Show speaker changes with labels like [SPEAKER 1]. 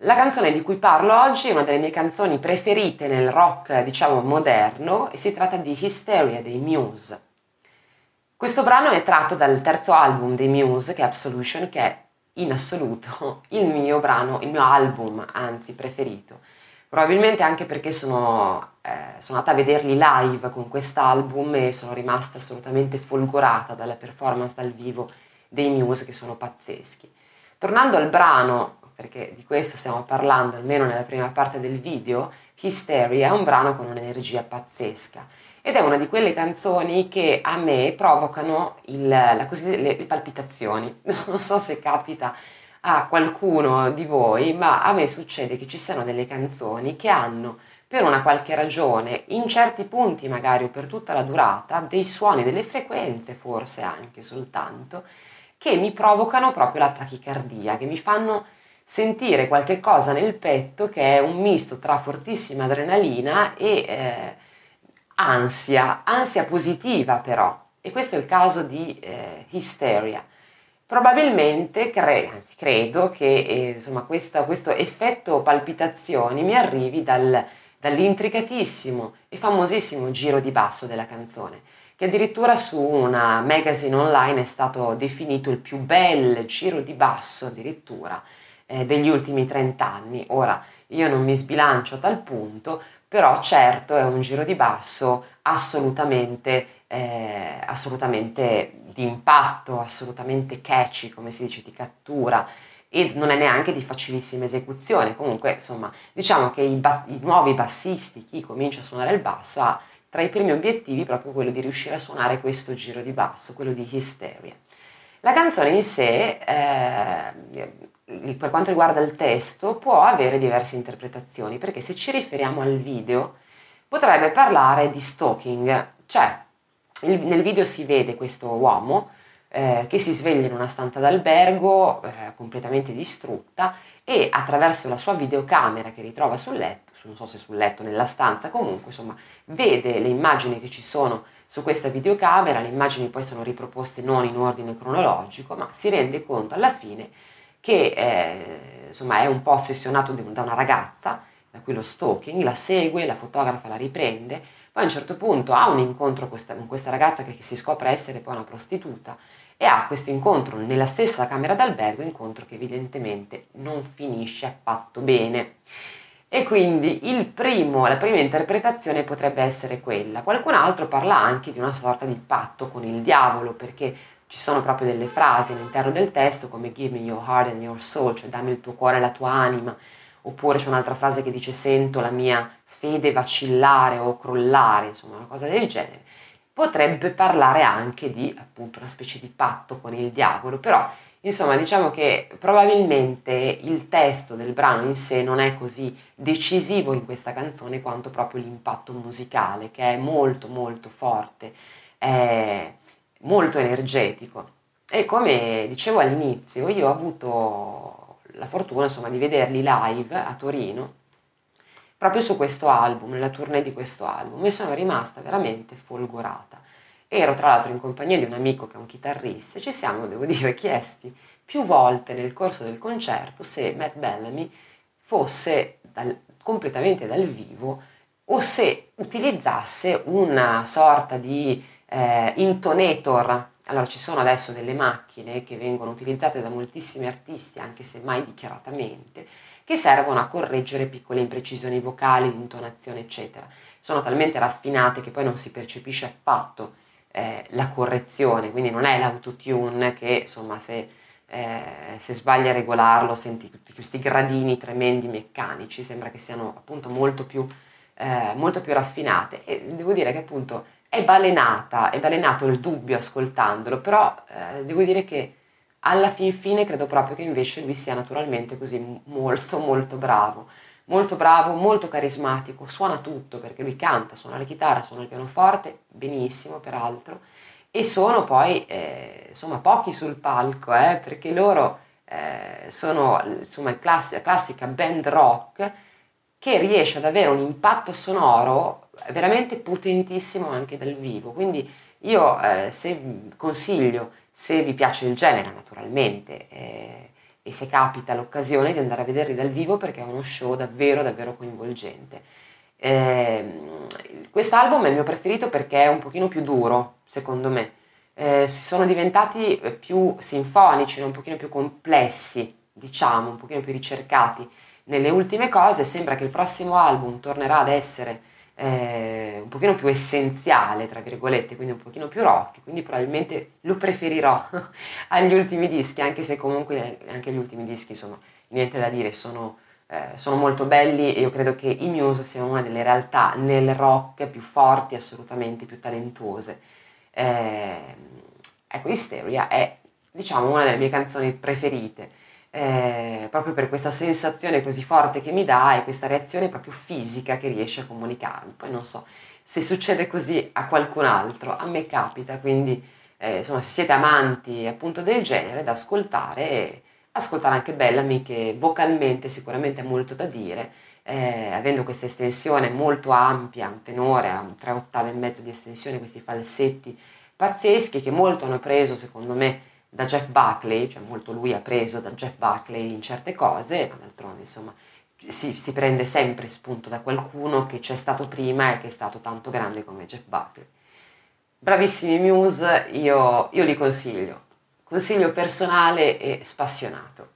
[SPEAKER 1] La canzone di cui parlo oggi è una delle mie canzoni preferite nel rock, diciamo, moderno e si tratta di Hysteria dei Muse. Questo brano è tratto dal terzo album dei Muse, che è Absolution, che è in assoluto il mio brano, il mio album, anzi, preferito. Probabilmente anche perché sono, eh, sono andata a vederli live con quest'album e sono rimasta assolutamente folgorata dalla performance dal vivo dei Muse che sono pazzeschi. Tornando al brano, perché di questo stiamo parlando almeno nella prima parte del video, Hysteria è un brano con un'energia pazzesca ed è una di quelle canzoni che a me provocano il, le, le palpitazioni. Non so se capita a qualcuno di voi, ma a me succede che ci siano delle canzoni che hanno per una qualche ragione, in certi punti magari o per tutta la durata, dei suoni, delle frequenze forse anche soltanto, che mi provocano proprio la tachicardia, che mi fanno sentire qualche cosa nel petto che è un misto tra fortissima adrenalina e eh, ansia, ansia positiva però. E questo è il caso di eh, Hysteria. Probabilmente cre- anzi, credo che eh, insomma, questo, questo, effetto palpitazioni mi arrivi dal, dall'intricatissimo e famosissimo giro di basso della canzone, che addirittura su una magazine online è stato definito il più bel giro di basso addirittura eh, degli ultimi 30 anni. Ora, io non mi sbilancio a tal punto, però certo è un giro di basso assolutamente, eh, assolutamente di impatto, assolutamente catchy, come si dice, ti cattura e non è neanche di facilissima esecuzione. Comunque, insomma, diciamo che i, ba- i nuovi bassisti, chi comincia a suonare il basso, ha tra i primi obiettivi proprio quello di riuscire a suonare questo giro di basso, quello di Hysteria. La canzone in sé, eh, per quanto riguarda il testo, può avere diverse interpretazioni, perché se ci riferiamo al video, potrebbe parlare di stalking, cioè il, nel video si vede questo uomo eh, che si sveglia in una stanza d'albergo eh, completamente distrutta e attraverso la sua videocamera che ritrova sul letto, non so se sul letto, nella stanza, comunque insomma vede le immagini che ci sono su questa videocamera, le immagini poi sono riproposte non in ordine cronologico, ma si rende conto alla fine che eh, insomma è un po' ossessionato da una ragazza, da cui lo stalking, la segue, la fotografa, la riprende poi a un certo punto ha un incontro con questa ragazza che si scopre essere poi una prostituta e ha questo incontro nella stessa camera d'albergo, incontro che evidentemente non finisce affatto bene. E quindi primo, la prima interpretazione potrebbe essere quella. Qualcun altro parla anche di una sorta di patto con il diavolo, perché ci sono proprio delle frasi all'interno del testo come give me your heart and your soul, cioè dammi il tuo cuore e la tua anima, oppure c'è un'altra frase che dice sento la mia fede vacillare o crollare, insomma una cosa del genere, potrebbe parlare anche di appunto una specie di patto con il diavolo, però insomma diciamo che probabilmente il testo del brano in sé non è così decisivo in questa canzone quanto proprio l'impatto musicale che è molto molto forte, è molto energetico e come dicevo all'inizio io ho avuto la fortuna insomma di vederli live a Torino proprio su questo album, nella tournée di questo album, e sono rimasta veramente folgorata. Ero tra l'altro in compagnia di un amico che è un chitarrista e ci siamo, devo dire, chiesti più volte nel corso del concerto se Matt Bellamy fosse dal, completamente dal vivo o se utilizzasse una sorta di eh, intonator. Allora ci sono adesso delle macchine che vengono utilizzate da moltissimi artisti, anche se mai dichiaratamente, che servono a correggere piccole imprecisioni vocali, intonazione, eccetera. Sono talmente raffinate che poi non si percepisce affatto eh, la correzione, quindi non è l'autotune che insomma se, eh, se sbagli a regolarlo senti tutti questi gradini tremendi meccanici, sembra che siano appunto molto più, eh, molto più raffinate. E devo dire che appunto è balenata, è balenato il dubbio ascoltandolo, però eh, devo dire che alla fin fine credo proprio che invece lui sia naturalmente così molto molto bravo, molto bravo, molto carismatico, suona tutto perché lui canta, suona la chitarra, suona il pianoforte, benissimo peraltro, e sono poi eh, insomma pochi sul palco eh, perché loro eh, sono insomma la classica, band rock che riesce ad avere un impatto sonoro veramente potentissimo anche dal vivo, quindi io eh, se consiglio se vi piace il genere naturalmente, eh, e se capita l'occasione di andare a vederli dal vivo perché è uno show davvero davvero coinvolgente. Eh, quest'album è il mio preferito perché è un pochino più duro, secondo me. Eh, sono diventati più sinfonici, un pochino più complessi, diciamo, un pochino più ricercati nelle ultime cose. Sembra che il prossimo album tornerà ad essere eh, un pochino più essenziale, tra virgolette, quindi un pochino più rock, quindi probabilmente lo preferirò agli ultimi dischi, anche se comunque anche gli ultimi dischi sono niente da dire, sono, eh, sono molto belli e io credo che i Muse siano una delle realtà nel rock più forti, assolutamente più talentuose. Eh, ecco, Hysteria è diciamo una delle mie canzoni preferite eh, proprio per questa sensazione così forte che mi dà e questa reazione proprio fisica che riesce a comunicarmi. Poi non so se succede così a qualcun altro, a me capita, quindi eh, insomma se siete amanti appunto del genere da ascoltare, ascoltare anche Bellamy che vocalmente sicuramente ha molto da dire, eh, avendo questa estensione molto ampia, un tenore a tre ottave e mezzo di estensione, questi falsetti pazzeschi che molto hanno preso secondo me da Jeff Buckley, cioè molto lui ha preso da Jeff Buckley in certe cose, d'altronde insomma si, si, prende sempre spunto da qualcuno che c'è stato prima e che è stato tanto grande come Jeff Buckley. Bravissimi Muse, io, io li consiglio, consiglio personale e spassionato.